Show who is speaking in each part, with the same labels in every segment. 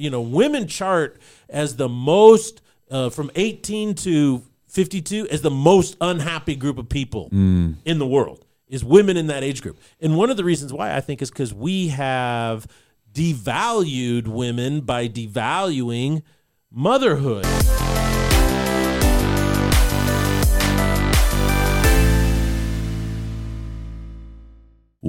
Speaker 1: you know, women chart as the most uh, from 18 to 52 as the most unhappy group of people in the world is women in that age group. And one of the reasons why I think is because we have devalued women by devaluing motherhood.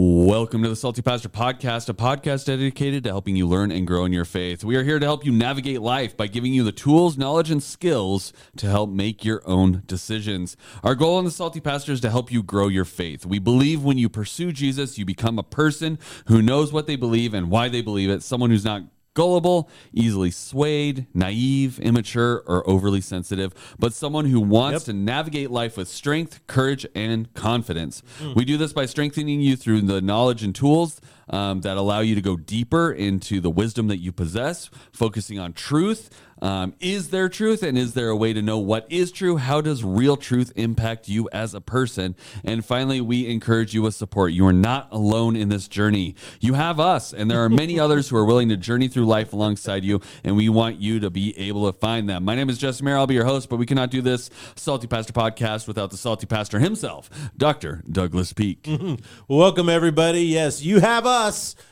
Speaker 2: Welcome to the Salty Pastor Podcast, a podcast dedicated to helping you learn and grow in your faith. We are here to help you navigate life by giving you the tools, knowledge, and skills to help make your own decisions. Our goal in the Salty Pastor is to help you grow your faith. We believe when you pursue Jesus, you become a person who knows what they believe and why they believe it, someone who's not gullible, easily swayed, naive, immature, or overly sensitive, but someone who wants
Speaker 1: Yep.
Speaker 2: to navigate life with strength, courage, and confidence. Hmm. We do this by strengthening you through the knowledge and tools um, that allow you to go deeper into the wisdom that you possess, focusing on truth. Um, is there truth and is there a way to know what is true? How does real truth impact you as a person? And finally, we encourage you with support. You are not alone in this journey. You have us, and there are many others who are willing to journey through life alongside you, and we want you to be able to find them. My name is Justin Maher. I'll be your host, but we cannot do this Salty Pastor podcast without the Salty Pastor himself, Dr. Douglas Peake.
Speaker 1: Welcome, everybody. Yes, you have us.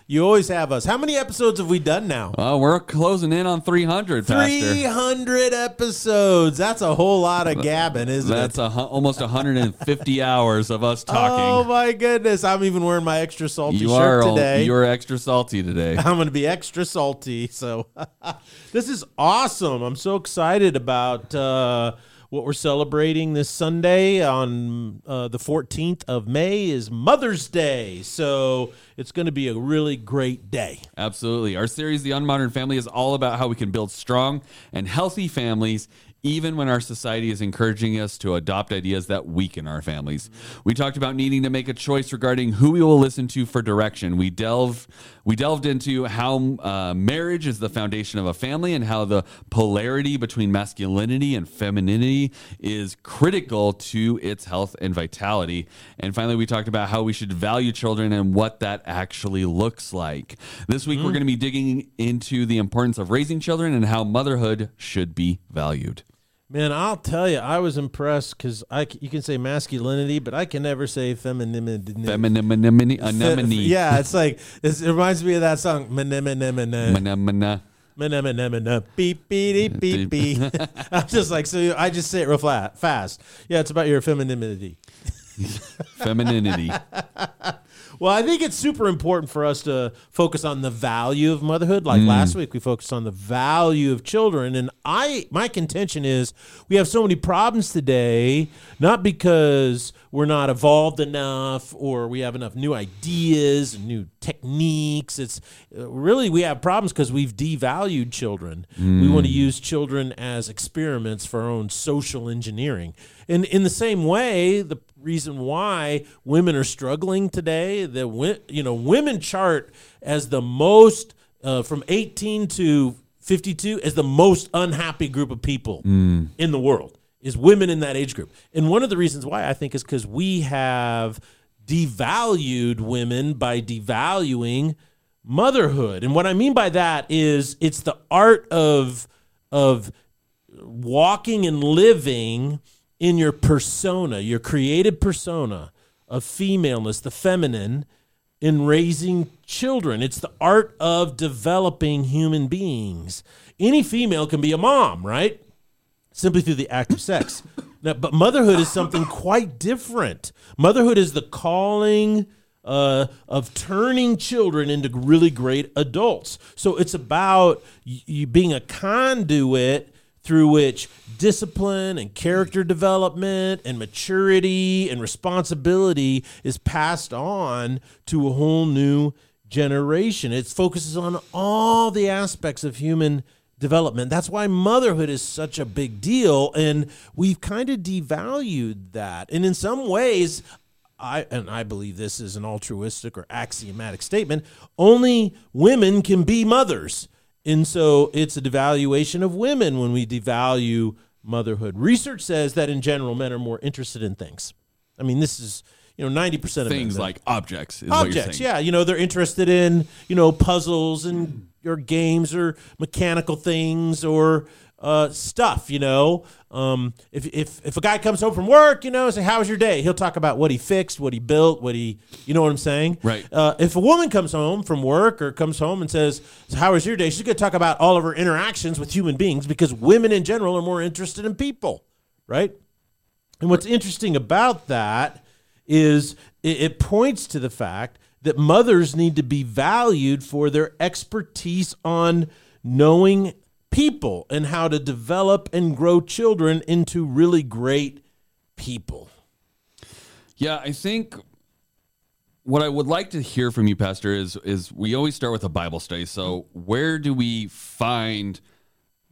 Speaker 1: You always have us. How many episodes have we done now?
Speaker 2: Uh, we're closing in on 300, Pastor.
Speaker 1: 300 episodes. That's a whole lot of gabbing, isn't
Speaker 2: That's
Speaker 1: it?
Speaker 2: That's almost 150 hours of us talking.
Speaker 1: Oh my goodness! I'm even wearing my extra salty
Speaker 2: you
Speaker 1: shirt
Speaker 2: are
Speaker 1: today.
Speaker 2: you are extra salty today.
Speaker 1: I'm going to be extra salty. So this is awesome. I'm so excited about uh, what we're celebrating this Sunday on uh, the 14th of May is Mother's Day. So it's going to be a really great day.
Speaker 2: Absolutely. Our series, The Unmodern Family, is all about how we can build strong and healthy families. Even when our society is encouraging us to adopt ideas that weaken our families, we talked about needing to make a choice regarding who we will listen to for direction. We delve, we delved into how uh, marriage is the foundation of a family and how the polarity between masculinity and femininity is critical to its health and vitality. And finally, we talked about how we should value children and what that actually looks like. This week, we're going to be digging into the importance of raising children and how motherhood should be valued.
Speaker 1: Man, I'll tell you, I was impressed because I you can say masculinity, but I can never say femininity.
Speaker 2: Femininity,
Speaker 1: Fe-
Speaker 2: anemone.
Speaker 1: yeah, it's like it's, it reminds me of that song. Menemenemene.
Speaker 2: Menemone.
Speaker 1: Menemenemene. Beep beep beep beep. I'm just like so. I just say it real flat, fast. Yeah, it's about your femininity.
Speaker 2: Femininity.
Speaker 1: Well, I think it's super important for us to focus on the value of motherhood. Like last week, we focused on the value of children, and I my contention is we have so many problems today, not because we're not evolved enough or we have enough new ideas and new techniques. It's uh, really we have problems because we've devalued children. We want to use children as experiments for our own social engineering. And in the same way, the reason why women are struggling today, the you know women chart as the most uh, from 18 to 52 as the most unhappy group of people in the world is women in that age group. And one of the reasons why I think is because we have devalued women by devaluing motherhood. And what I mean by that is it's the art of of walking and living in your persona, your created persona of femaleness, the feminine, in raising children. It's the art of developing human beings. Any female can be a mom, right? Simply through the act of sex. Now, but motherhood is something quite different. Motherhood is the calling uh, of turning children into really great adults. So it's about you being a conduit through which discipline and character development and maturity and responsibility is passed on to a whole new generation. It focuses on all the aspects of human development. That's why motherhood is such a big deal and we've kind of devalued that. And in some ways I and I believe this is an altruistic or axiomatic statement, only women can be mothers. And so it's a devaluation of women when we devalue motherhood. Research says that in general men are more interested in things. I mean, this is you know 90% of
Speaker 2: Things
Speaker 1: men.
Speaker 2: like objects is what you're
Speaker 1: objects yeah you know they're interested in you know puzzles and or games or mechanical things or uh, stuff. You know, um, if if if a guy comes home from work, you know, say, "How was your day?" He'll talk about what he fixed, what he built, what he, you know, what I'm saying.
Speaker 2: Right.
Speaker 1: Uh, if a woman comes home from work or comes home and says, "How was your day?" She's going to talk about all of her interactions with human beings because women in general are more interested in people, right? And what's interesting about that is it, it points to the fact that mothers need to be valued for their expertise on knowing people and how to develop and grow children into really great people.
Speaker 2: Yeah, I think what I would like to hear from you, Pastor, is is we always start with a Bible study. So where do we find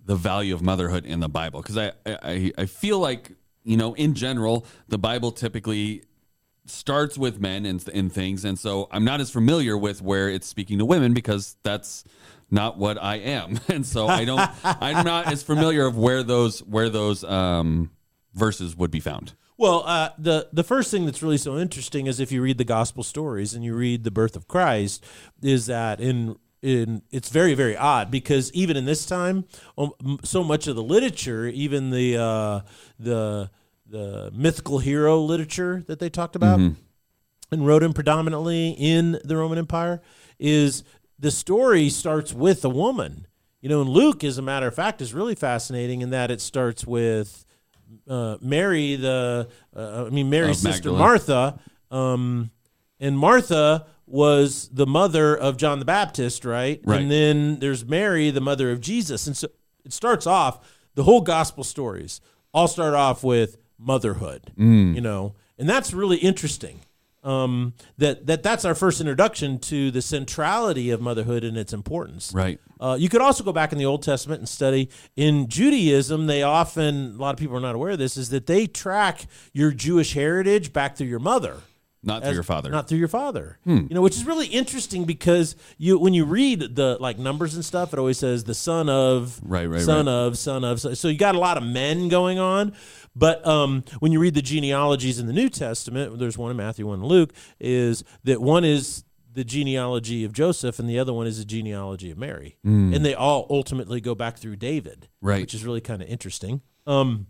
Speaker 2: the value of motherhood in the Bible? Because I, I I feel like you know in general the Bible typically starts with men and, and things, and so I'm not as familiar with where it's speaking to women because that's not what I am, and so I don't I'm not as familiar of where those where those um, verses would be found.
Speaker 1: Well, uh, the the first thing that's really so interesting is if you read the gospel stories and you read the birth of Christ, is that in in it's very very odd because even in this time, um, so much of the literature, even the uh, the the mythical hero literature that they talked about and wrote in predominantly in the Roman Empire, is the story starts with a woman. You know, and Luke, as a matter of fact, is really fascinating in that it starts with uh, Mary, the uh, I mean Mary's
Speaker 2: Of
Speaker 1: sister Martha, um, and Martha was the mother of John the Baptist, right?
Speaker 2: Right.
Speaker 1: And then there's Mary, the mother of Jesus, and so it starts off the whole gospel stories all start off with motherhood,
Speaker 2: Mm.
Speaker 1: you know, and that's really interesting. Um, that that that's our first introduction to the centrality of motherhood and its importance.
Speaker 2: Right.
Speaker 1: Uh, you could also go back in the Old Testament and study. In Judaism, they often, a lot of people are not aware of this, is that they track your Jewish heritage back through your mother.
Speaker 2: Not through
Speaker 1: as-
Speaker 2: your father.
Speaker 1: Not through your father. You know, which is really interesting because you when you read the like numbers and stuff, it always says the son of
Speaker 2: Right, right,
Speaker 1: son of son of so- so you got a lot of men going on. But um, when you read the genealogies in the New Testament, there's one in Matthew, one in Luke, is that one is the genealogy of Joseph and the other one is the genealogy of Mary. And they all ultimately go back through David,
Speaker 2: Right.
Speaker 1: which is really kind of interesting. Um,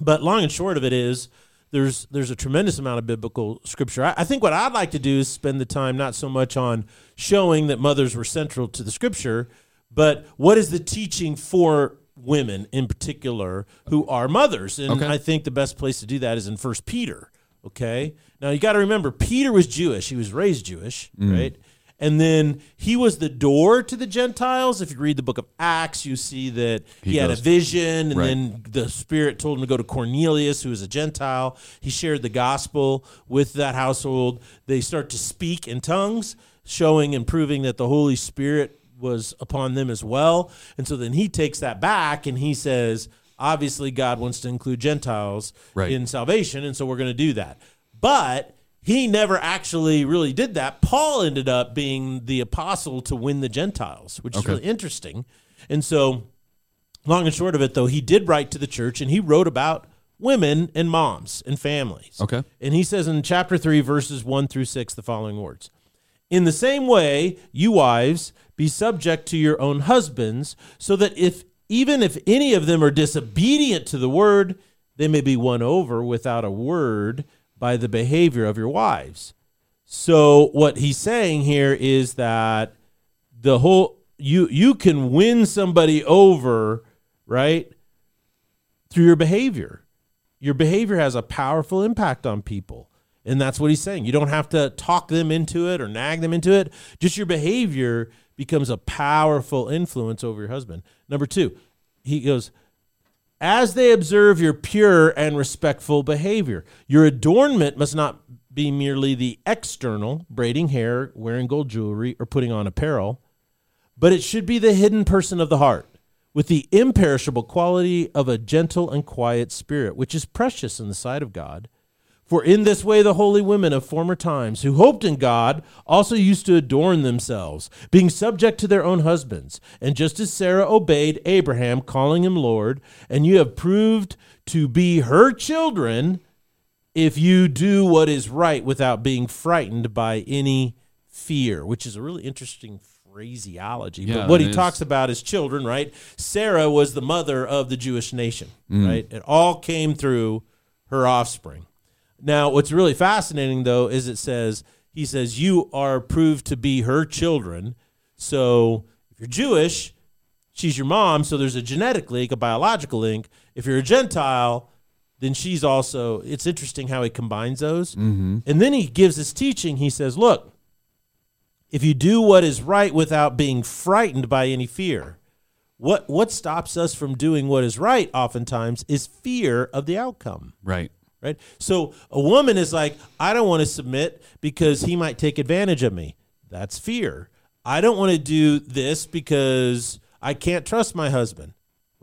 Speaker 1: but long and short of it is there's there's a tremendous amount of biblical scripture. I, I think what I'd like to do is spend the time not so much on showing that mothers were central to the scripture, but what is the teaching for women in particular who are mothers? And
Speaker 2: Okay.
Speaker 1: I think the best place to do that is in First Peter. Okay, now you got to remember Peter was Jewish; he was raised Jewish, mm. right? And then he was the door to the Gentiles. If you read the book of Acts, you see that he,
Speaker 2: He
Speaker 1: had a vision, and
Speaker 2: Right.
Speaker 1: then the Spirit told him to go to Cornelius, who was a Gentile. He shared the gospel with that household. They start to speak in tongues, showing and proving that the Holy Spirit was upon them as well. And so then he takes that back and he says, obviously, God wants to include Gentiles
Speaker 2: Right.
Speaker 1: in salvation, and so we're going to do that. But he never actually really did that. Paul ended up being the apostle to win the Gentiles, which is really interesting. And so long and short of it though he did write to the church and he wrote about women and moms and families
Speaker 2: Okay.
Speaker 1: and he says in chapter 3 verses 1 through 6 the following words in the same way you wives be subject to your own husbands so that if even if any of them are disobedient to the word they may be won over without a word by the behavior of your wives so what he's saying here is that the whole you you can win somebody over, right? Through your behavior. Your behavior has a powerful impact on people. And that's what he's saying. You don't have to talk them into it or nag them into it. Just your behavior becomes a powerful influence over your husband. Number 2, he goes, as they observe your pure and respectful behavior. Your adornment must not be merely the external, braiding hair, wearing gold jewelry, or putting on apparel, but it should be the hidden person of the heart, with the imperishable quality of a gentle and quiet spirit, which is precious in the sight of God. For in this way the holy women of former times, who hoped in God, also used to adorn themselves, being subject to their own husbands. And just as Sarah obeyed Abraham, calling him Lord, and you have proved to be her children, if you do what is right without being frightened by any fear, which is a really interesting phraseology.
Speaker 2: Yeah,
Speaker 1: but what he
Speaker 2: is.
Speaker 1: talks about is children, right? Sarah was the mother of the Jewish nation,
Speaker 2: Mm.
Speaker 1: right? It all came through her offspring. Now, what's really fascinating though is it says he says you are proved to be her children. So if you're Jewish, she's your mom, so there's a genetic link, a biological link. If you're a Gentile, then she's also. It's interesting how he combines those.
Speaker 2: Mm-hmm.
Speaker 1: And then he gives his teaching. He says, Look, if you do what is right without being frightened by any fear, what, what stops us from doing what is right oftentimes is fear of the outcome,
Speaker 2: Right.
Speaker 1: Right? So a woman is like, I don't want to submit because he might take advantage of me. That's fear. I don't want to do this because I can't trust my husband.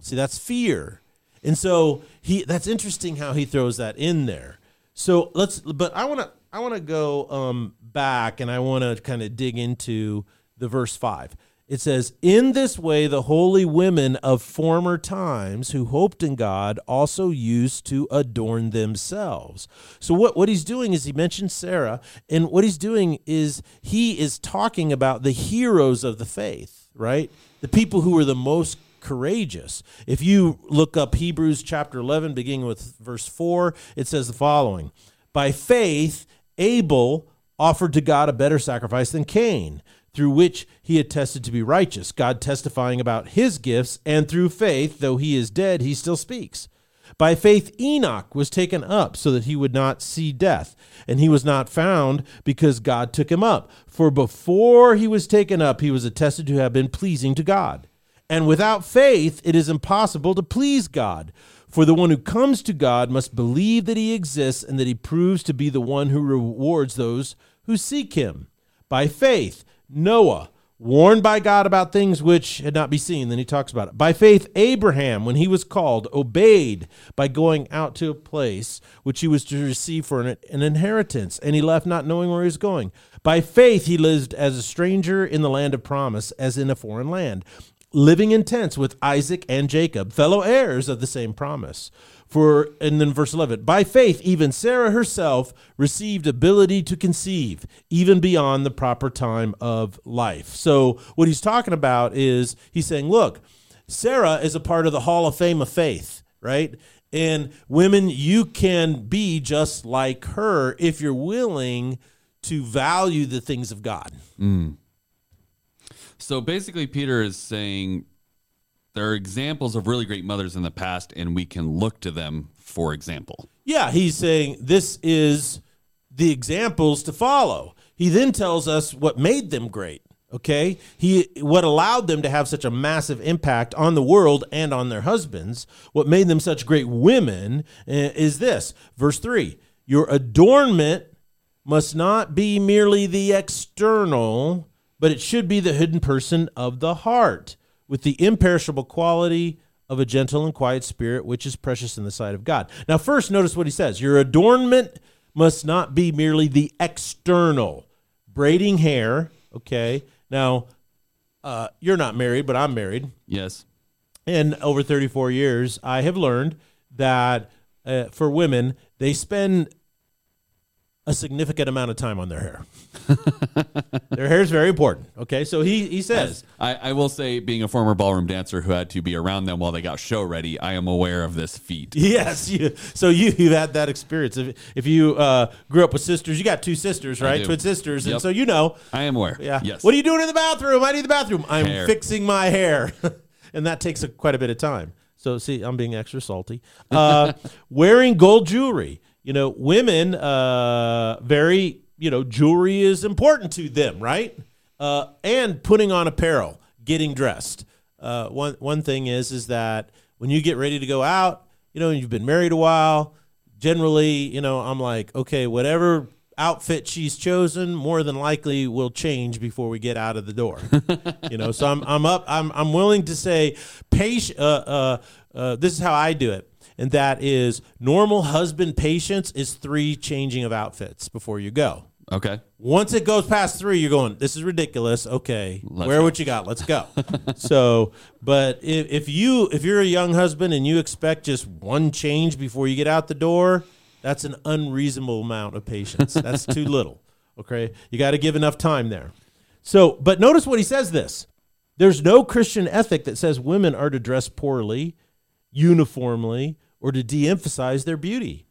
Speaker 1: See, that's fear. And so he that's interesting how he throws that in there. So let's but I want to I want to go um back and I want to kind of dig into the verse 5. It says, "In this way the holy women of former times who hoped in God also used to adorn themselves." So what what he's doing is he mentions Sarah and what he's doing is he is talking about the heroes of the faith, right? The people who were the most courageous. If you look up Hebrews chapter 11, beginning with verse 4, it says the following By faith, Abel offered to God a better sacrifice than Cain, through which he attested to be righteous, God testifying about his gifts, and through faith, though he is dead, he still speaks. By faith, Enoch was taken up so that he would not see death, and he was not found because God took him up. For before he was taken up, he was attested to have been pleasing to God. And without faith, it is impossible to please God. For the one who comes to God must believe that he exists and that he proves to be the one who rewards those who seek him. By faith, Noah, warned by God about things which had not been seen, then he talks about it. By faith, Abraham, when he was called, obeyed by going out to a place which he was to receive for an, an inheritance, and he left not knowing where he was going. By faith, he lived as a stranger in the land of promise, as in a foreign land living in tents with Isaac and Jacob, fellow heirs of the same promise. For and then verse 11, by faith even Sarah herself received ability to conceive even beyond the proper time of life. So what he's talking about is he's saying, look, Sarah is a part of the Hall of Fame of faith, right? And women, you can be just like her if you're willing to value the things of God. Mm.
Speaker 2: So basically, Peter is saying there are examples of really great mothers in the past, and we can look to them for example.
Speaker 1: Yeah, he's saying this is the examples to follow. He then tells us what made them great. Okay, he what allowed them to have such a massive impact on the world and on their husbands. What made them such great women eh, is this verse three: Your adornment must not be merely the external, but it should be the hidden person of the heart, with the imperishable quality of a gentle and quiet spirit, which is precious in the sight of God. Now, first, notice what he says Your adornment must not be merely the external, braiding hair, okay? Now, uh, you're not married, but I'm married.
Speaker 2: Yes.
Speaker 1: And over 34 years, I have learned that uh, for women, they spend a significant amount of time on their hair. their hair is very important. Okay, so he he says,
Speaker 2: I, I will say, being a former ballroom dancer who had to be around them while they got show ready, I am aware of this feat.
Speaker 1: yes. You, so you you've had that experience. If if you uh, grew up with sisters, you got two sisters, right? Twin sisters, and so you know.
Speaker 2: I am aware.
Speaker 1: Yeah.
Speaker 2: Yes.
Speaker 1: What are you doing in the bathroom? I need the bathroom. I'm
Speaker 2: Hair.
Speaker 1: fixing my hair, and that takes a, quite a bit of time. So see, I'm being extra salty. Uh, wearing gold jewelry. You know, women uh, very. You know, jewelry is important to them, right? Uh, and putting on apparel, getting dressed. Uh, one one thing is is that when you get ready to go out, you know, you've been married a while, generally, you know, I'm like, okay, whatever outfit she's chosen, more than likely will change before we get out of the door. you know, so I'm I'm up. I'm I'm willing to say, patient. Uh, uh, uh, this is how I do it, and that is normal husband patience is three changing of outfits before you go.
Speaker 2: Okay.
Speaker 1: Once it goes past three, you're going, this is ridiculous. Okay,
Speaker 2: Let's
Speaker 1: wear
Speaker 2: go.
Speaker 1: what you got. Let's go. so, but if, if you if you're a young husband and you expect just one change before you get out the door, that's an unreasonable amount of patience. That's too little. Okay, you got to give enough time there. So, but notice what he says this. There's no Christian ethic that says women are to dress poorly, uniformly, or to de emphasize their beauty.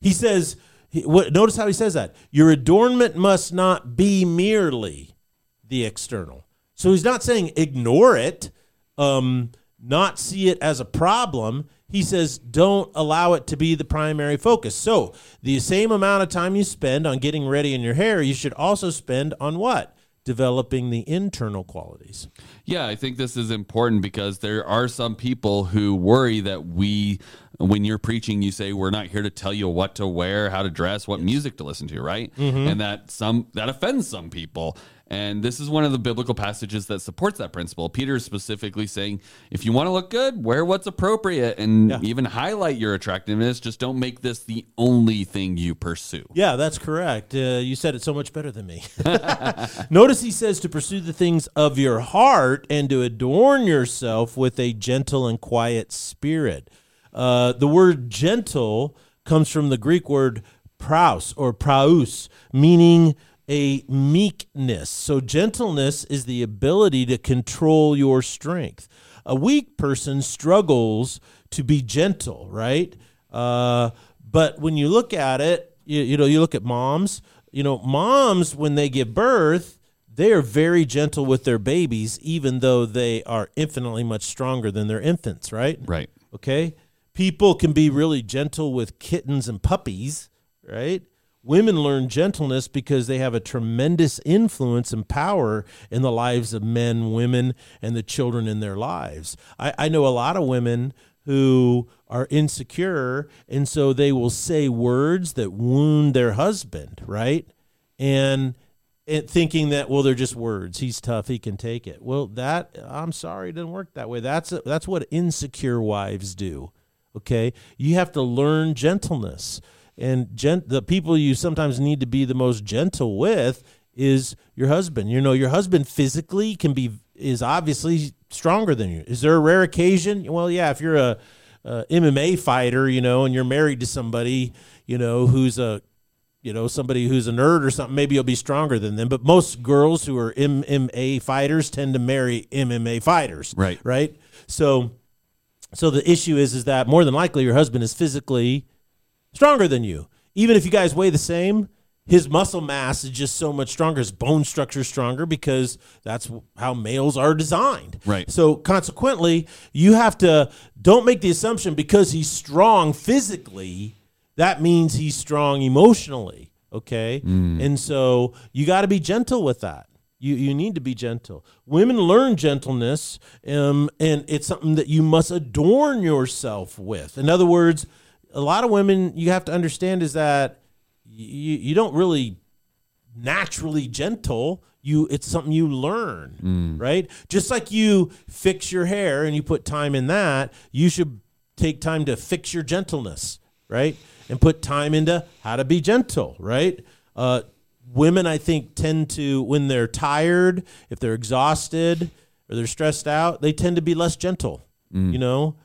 Speaker 1: He says, notice how he says that. Your adornment must not be merely the external. So he's not saying ignore it, um, not see it as a problem. He says don't allow it to be the primary focus. So the same amount of time you spend on getting ready in your hair, you should also spend on what? Developing the internal qualities.
Speaker 2: Yeah, I think this is important because there are some people who worry that we, when you're preaching, you say we're not here to tell you what to wear, how to dress, what music to listen to, right? And that some that offends some people. And this is one of the biblical passages that supports that principle. Peter is specifically saying, if you want to look good, wear what's appropriate and
Speaker 1: Yeah.
Speaker 2: even highlight your attractiveness. Just don't make this the only thing you pursue.
Speaker 1: Yeah, that's correct. Uh, you said it so much better than me. Notice he says to pursue the things of your heart and to adorn yourself with a gentle and quiet spirit. Uh, the word gentle comes from the Greek word praus or praus, meaning a meekness. So, gentleness is the ability to control your strength. A weak person struggles to be gentle, right? Uh, but when you look at it, you, you know, you look at moms, you know, moms, when they give birth, they are very gentle with their babies, even though they are infinitely much stronger than their infants, right?
Speaker 2: Right.
Speaker 1: Okay. People can be really gentle with kittens and puppies, right? Women learn gentleness because they have a tremendous influence and power in the lives of men, women, and the children in their lives. I, I know a lot of women who are insecure, and so they will say words that wound their husband, right? And thinking that well they're just words he's tough he can take it well that i'm sorry it doesn't work that way that's that's what insecure wives do okay you have to learn gentleness and gent- the people you sometimes need to be the most gentle with is your husband you know your husband physically can be is obviously stronger than you is there a rare occasion well yeah if you're a, a mma fighter you know and you're married to somebody you know who's a you know, somebody who's a nerd or something, maybe you'll be stronger than them. But most girls who are MMA fighters tend to marry MMA fighters.
Speaker 2: Right.
Speaker 1: Right. So, so the issue is, is that more than likely your husband is physically stronger than you. Even if you guys weigh the same, his muscle mass is just so much stronger. His bone structure is stronger because that's how males are designed.
Speaker 2: Right.
Speaker 1: So consequently, you have to don't make the assumption because he's strong physically, that means he's strong emotionally. Okay. Mm. And so you got to be gentle with that. You, you need to be gentle. Women learn gentleness, um, and it's something that you must adorn yourself with. In other words, a lot of women you have to understand is that you, you don't really naturally gentle. You it's something you learn right? Just like you fix your hair and you put time in that you should take time to fix your gentleness right? And put time into how to be gentle right? Uh, women i think tend to when they're tired if they're exhausted or they're stressed out they tend to be less gentle you know?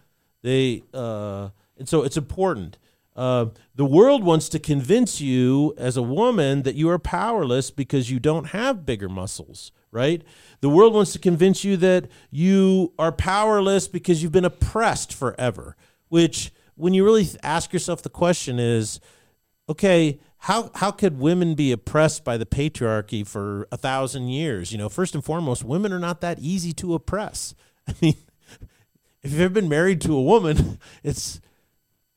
Speaker 1: They uh, and so it's important. Uh, the world wants to convince you as a woman that you are powerless because you don't have bigger muscles, right? The world wants to convince you that you are powerless because you've been oppressed forever, which, when you really ask yourself the question, is okay, how, how could women be oppressed by the patriarchy for a thousand years? You know, first and foremost, women are not that easy to oppress. I mean, if you've ever been married to a woman, it's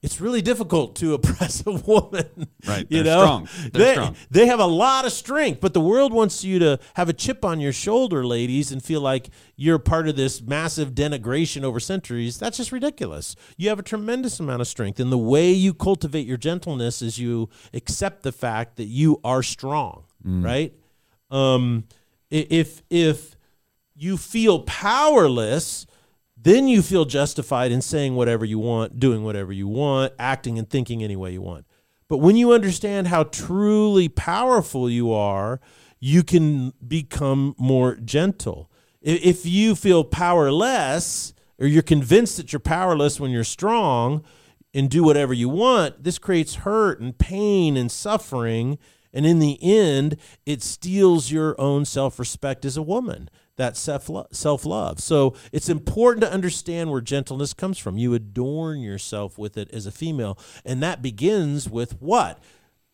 Speaker 1: it's really difficult to oppress a woman.
Speaker 2: Right.
Speaker 1: You
Speaker 2: They're
Speaker 1: know,
Speaker 2: strong. They're
Speaker 1: they,
Speaker 2: strong.
Speaker 1: they have a lot of strength, but the world wants you to have a chip on your shoulder, ladies, and feel like you're part of this massive denigration over centuries. That's just ridiculous. You have a tremendous amount of strength, and the way you cultivate your gentleness is you accept the fact that you are strong. Right. Um, if if you feel powerless, then you feel justified in saying whatever you want, doing whatever you want, acting and thinking any way you want. But when you understand how truly powerful you are, you can become more gentle. If you feel powerless, or you're convinced that you're powerless when you're strong and do whatever you want, this creates hurt and pain and suffering. And in the end, it steals your own self respect as a woman, that self love. So it's important to understand where gentleness comes from. You adorn yourself with it as a female. And that begins with what?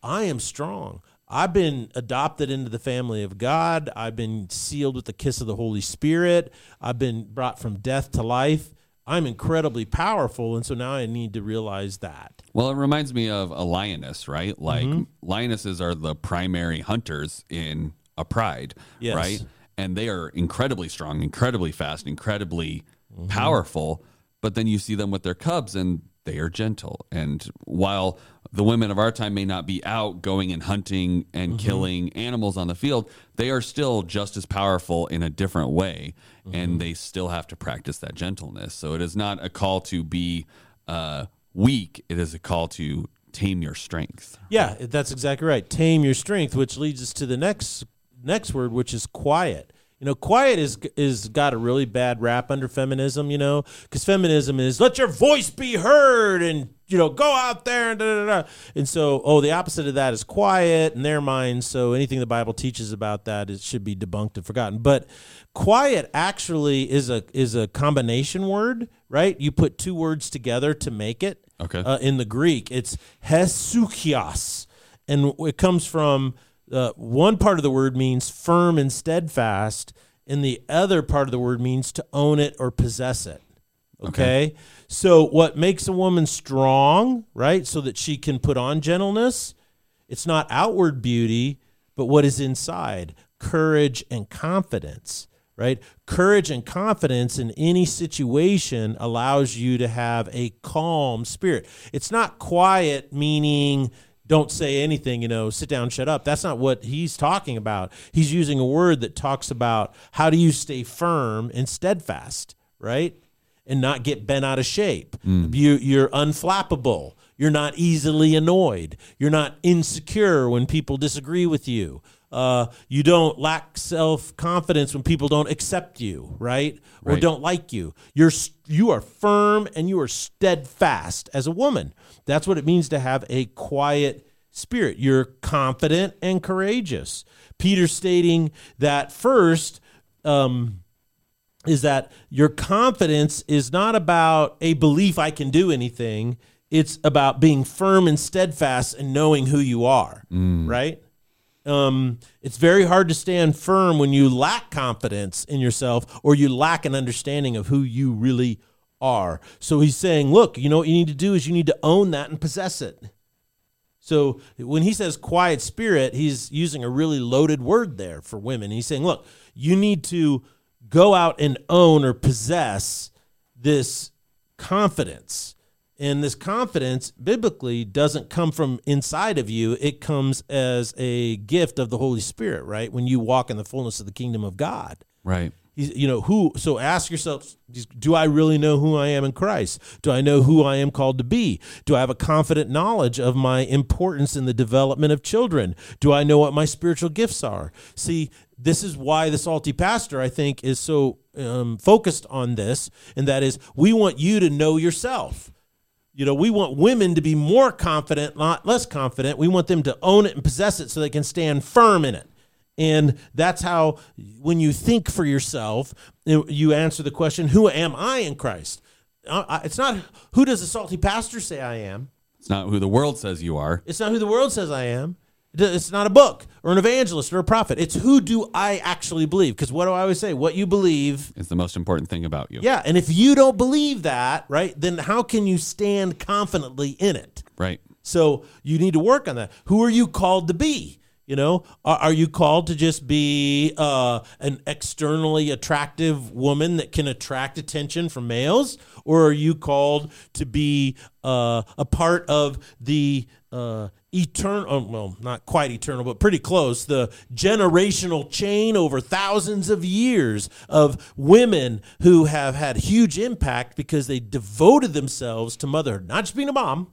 Speaker 1: I am strong. I've been adopted into the family of God. I've been sealed with the kiss of the Holy Spirit. I've been brought from death to life. I'm incredibly powerful. And so now I need to realize that.
Speaker 2: Well, it reminds me of a lioness, right? Like mm-hmm. lionesses are the primary hunters in a pride, yes. right? And they are incredibly strong, incredibly fast, incredibly mm-hmm. powerful. But then you see them with their cubs and they are gentle. And while the women of our time may not be out going and hunting and mm-hmm. killing animals on the field, they are still just as powerful in a different way. Mm-hmm. And they still have to practice that gentleness. So it is not a call to be uh, weak, it is a call to tame your strength.
Speaker 1: Yeah, that's exactly right. Tame your strength, which leads us to the next next word, which is quiet. You know, quiet is is got a really bad rap under feminism. You know, because feminism is let your voice be heard and you know go out there and da, da, da. and so oh the opposite of that is quiet in their minds. So anything the Bible teaches about that it should be debunked and forgotten. But quiet actually is a is a combination word, right? You put two words together to make it.
Speaker 2: Okay.
Speaker 1: Uh, in the Greek, it's hesuchios, and it comes from uh, one part of the word means firm and steadfast, and the other part of the word means to own it or possess it. Okay? okay. So, what makes a woman strong, right? So that she can put on gentleness, it's not outward beauty, but what is inside courage and confidence, right? Courage and confidence in any situation allows you to have a calm spirit. It's not quiet, meaning don't say anything, you know, sit down, shut up. That's not what he's talking about. He's using a word that talks about how do you stay firm and steadfast, right? And not get bent out of shape. Mm. You, you're unflappable. You're not easily annoyed. You're not insecure when people disagree with you. Uh, you don't lack self confidence when people don't accept you, right? Or right. don't like you. You're you are firm and you are steadfast as a woman. That's what it means to have a quiet spirit. You're confident and courageous. Peter stating that first. Um, is that your confidence is not about a belief I can do anything. It's about being firm and steadfast and knowing who you are, mm. right? Um, it's very hard to stand firm when you lack confidence in yourself or you lack an understanding of who you really are. So he's saying, look, you know what you need to do is you need to own that and possess it. So when he says quiet spirit, he's using a really loaded word there for women. He's saying, look, you need to go out and own or possess this confidence and this confidence biblically doesn't come from inside of you, it comes as a gift of the Holy Spirit, right? When you walk in the fullness of the kingdom of God.
Speaker 2: Right.
Speaker 1: You know, who, so ask yourself, do I really know who I am in Christ? Do I know who I am called to be? Do I have a confident knowledge of my importance in the development of children? Do I know what my spiritual gifts are? See, this is why the salty pastor, I think, is so um, focused on this, and that is we want you to know yourself. You know, we want women to be more confident, not less confident. We want them to own it and possess it so they can stand firm in it. And that's how, when you think for yourself, you answer the question, Who am I in Christ? It's not who does a salty pastor say I am.
Speaker 2: It's not who the world says you are.
Speaker 1: It's not who the world says I am. It's not a book or an evangelist or a prophet. It's who do I actually believe? Because what do I always say? What you believe
Speaker 2: is the most important thing about you.
Speaker 1: Yeah. And if you don't believe that, right, then how can you stand confidently in it?
Speaker 2: Right.
Speaker 1: So you need to work on that. Who are you called to be? You know, are, are you called to just be uh, an externally attractive woman that can attract attention from males, or are you called to be uh, a part of the uh, eternal, oh, well, not quite eternal, but pretty close, the generational chain over thousands of years of women who have had huge impact because they devoted themselves to motherhood, not just being a mom,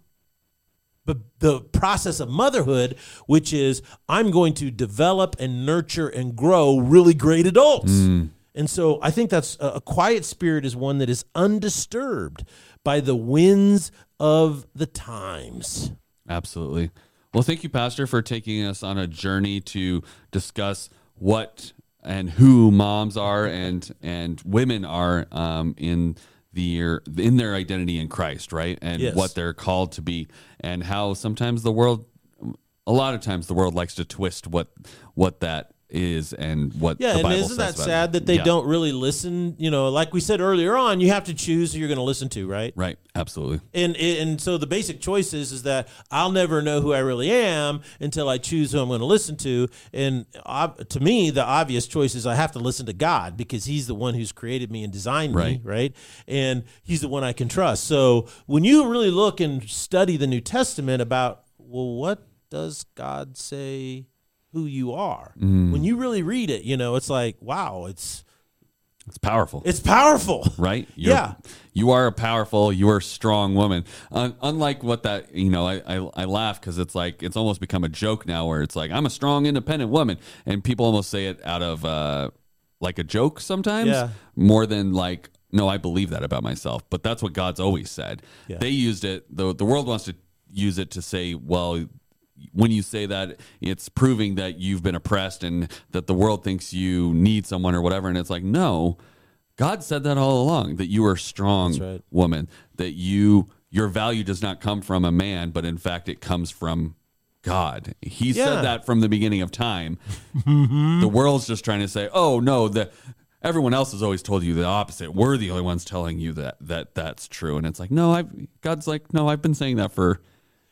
Speaker 1: but the process of motherhood, which is I'm going to develop and nurture and grow really great adults. Mm. And so I think that's a quiet spirit is one that is undisturbed by the winds of the times.
Speaker 2: Absolutely. Well, thank you, Pastor, for taking us on a journey to discuss what and who moms are and and women are um, in their in their identity in Christ, right? And
Speaker 1: Yes.
Speaker 2: what they're called to be, and how sometimes the world, a lot of times, the world likes to twist what what that is and what
Speaker 1: Yeah, and isn't that sad
Speaker 2: it.
Speaker 1: that they
Speaker 2: Yeah.
Speaker 1: don't really listen? You know, like we said earlier on, you have to choose who you're going to listen to, right?
Speaker 2: Right, absolutely.
Speaker 1: And and so the basic choice is, is that I'll never know who I really am until I choose who I'm going to listen to. And to me, the obvious choice is I have to listen to God because He's the one who's created me and designed me,
Speaker 2: Right.
Speaker 1: right? And He's the one I can trust. So when you really look and study the New Testament about, well, what does God say who you are?
Speaker 2: Mm.
Speaker 1: When you really read it, you know, it's like, wow, it's
Speaker 2: It's powerful.
Speaker 1: it's powerful.
Speaker 2: right? You're,
Speaker 1: Yeah.
Speaker 2: You are a powerful, you are a strong woman. Un- unlike what that, you know, I, I, I laugh because it's like, it's almost become a joke now where it's like, I'm a strong, independent woman. And people almost say it out of uh, like a joke sometimes
Speaker 1: Yeah.
Speaker 2: more than like, no, I believe that about myself. But that's what God's always said.
Speaker 1: Yeah.
Speaker 2: They used it, the, the world wants to use it to say, well, when you say that, it's proving that you've been oppressed and that the world thinks you need someone or whatever. And it's like, no, God said that all along that you are a strong
Speaker 1: right.
Speaker 2: woman, that you your value does not come from a man, but in fact it comes from God. He
Speaker 1: Yeah.
Speaker 2: said that from the beginning of time. Mm-hmm. The world's just trying to say, "Oh no, the everyone else has always told you the opposite. We're the only ones telling you that that that's true." And it's like, "No, i've God's like, "No, I've been saying that for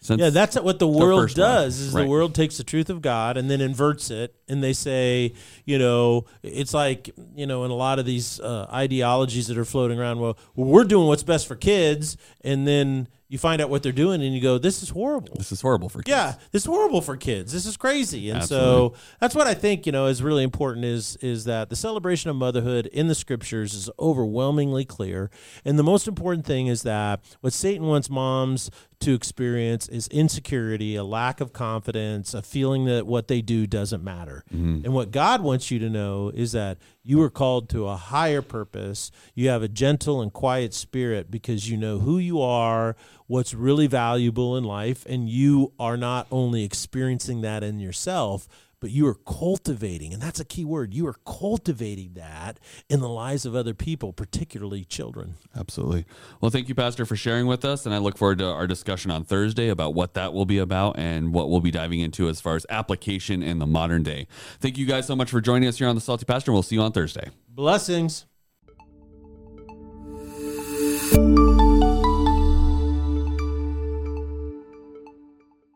Speaker 2: since
Speaker 1: Yeah, that's what the world
Speaker 2: first one.
Speaker 1: does. Is
Speaker 2: Right.
Speaker 1: the world takes the truth of God and then inverts it, and they say, you know, it's like you know, in a lot of these uh, ideologies that are floating around. Well, well, we're doing what's best for kids, and then you find out what they're doing, and you go, this is horrible.
Speaker 2: this is horrible for kids."
Speaker 1: Yeah, this is horrible for kids. This is crazy, and
Speaker 2: Absolutely.
Speaker 1: so that's what I think. You know, is really important. Is is that the celebration of motherhood in the scriptures is overwhelmingly clear, and the most important thing is that what Satan wants moms to experience is insecurity, a lack of confidence, a feeling that what they do doesn't matter. Mm-hmm. And what God wants you to know is that you are called to a higher purpose. You have a gentle and quiet spirit because you know who you are, what's really valuable in life, and you are not only experiencing that in yourself, but you are cultivating, and that's a key word. You are cultivating that in the lives of other people, particularly children.
Speaker 2: Absolutely. Well, thank you, Pastor, for sharing with us. And I look forward to our discussion on Thursday about what that will be about and what we'll be diving into as far as application in the modern day. Thank you guys so much for joining us here on The Salty Pastor. We'll see you on Thursday.
Speaker 1: Blessings.